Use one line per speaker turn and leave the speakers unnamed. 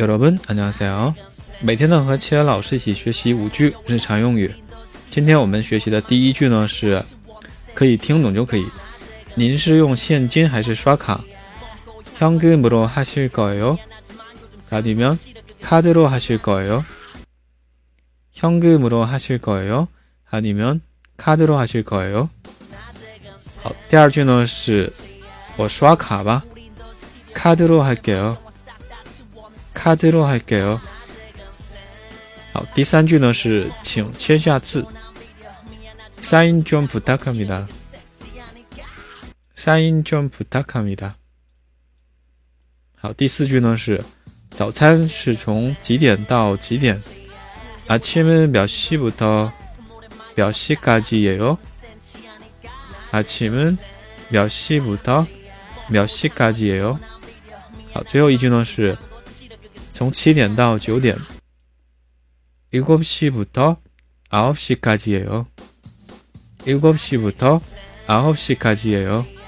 여러분 안녕하세요.每天呢和七元老师一起学习五句日常用语。今天我们学习的第一句呢是，可以听懂就可以。您是用现金还是刷卡？현금으로하실거예요아니면카드로하실거예요현금으로하실거예요아니면카드로하실거예요好，第二句呢是我刷卡吧，카드로할게요。 카드로할게요好，第三句呢是请签下字。사인좀부탁합니다사인좀부탁합니다好，第四句呢是早餐是从几点到几点？아침은몇시부터몇시까지예요아침은몇시부터몇시까지예 요？ 好，最后一句呢是。 从七点到九点，일곱 시부터 아홉 시까지예요. 일곱 시부터 아홉 시까지예요.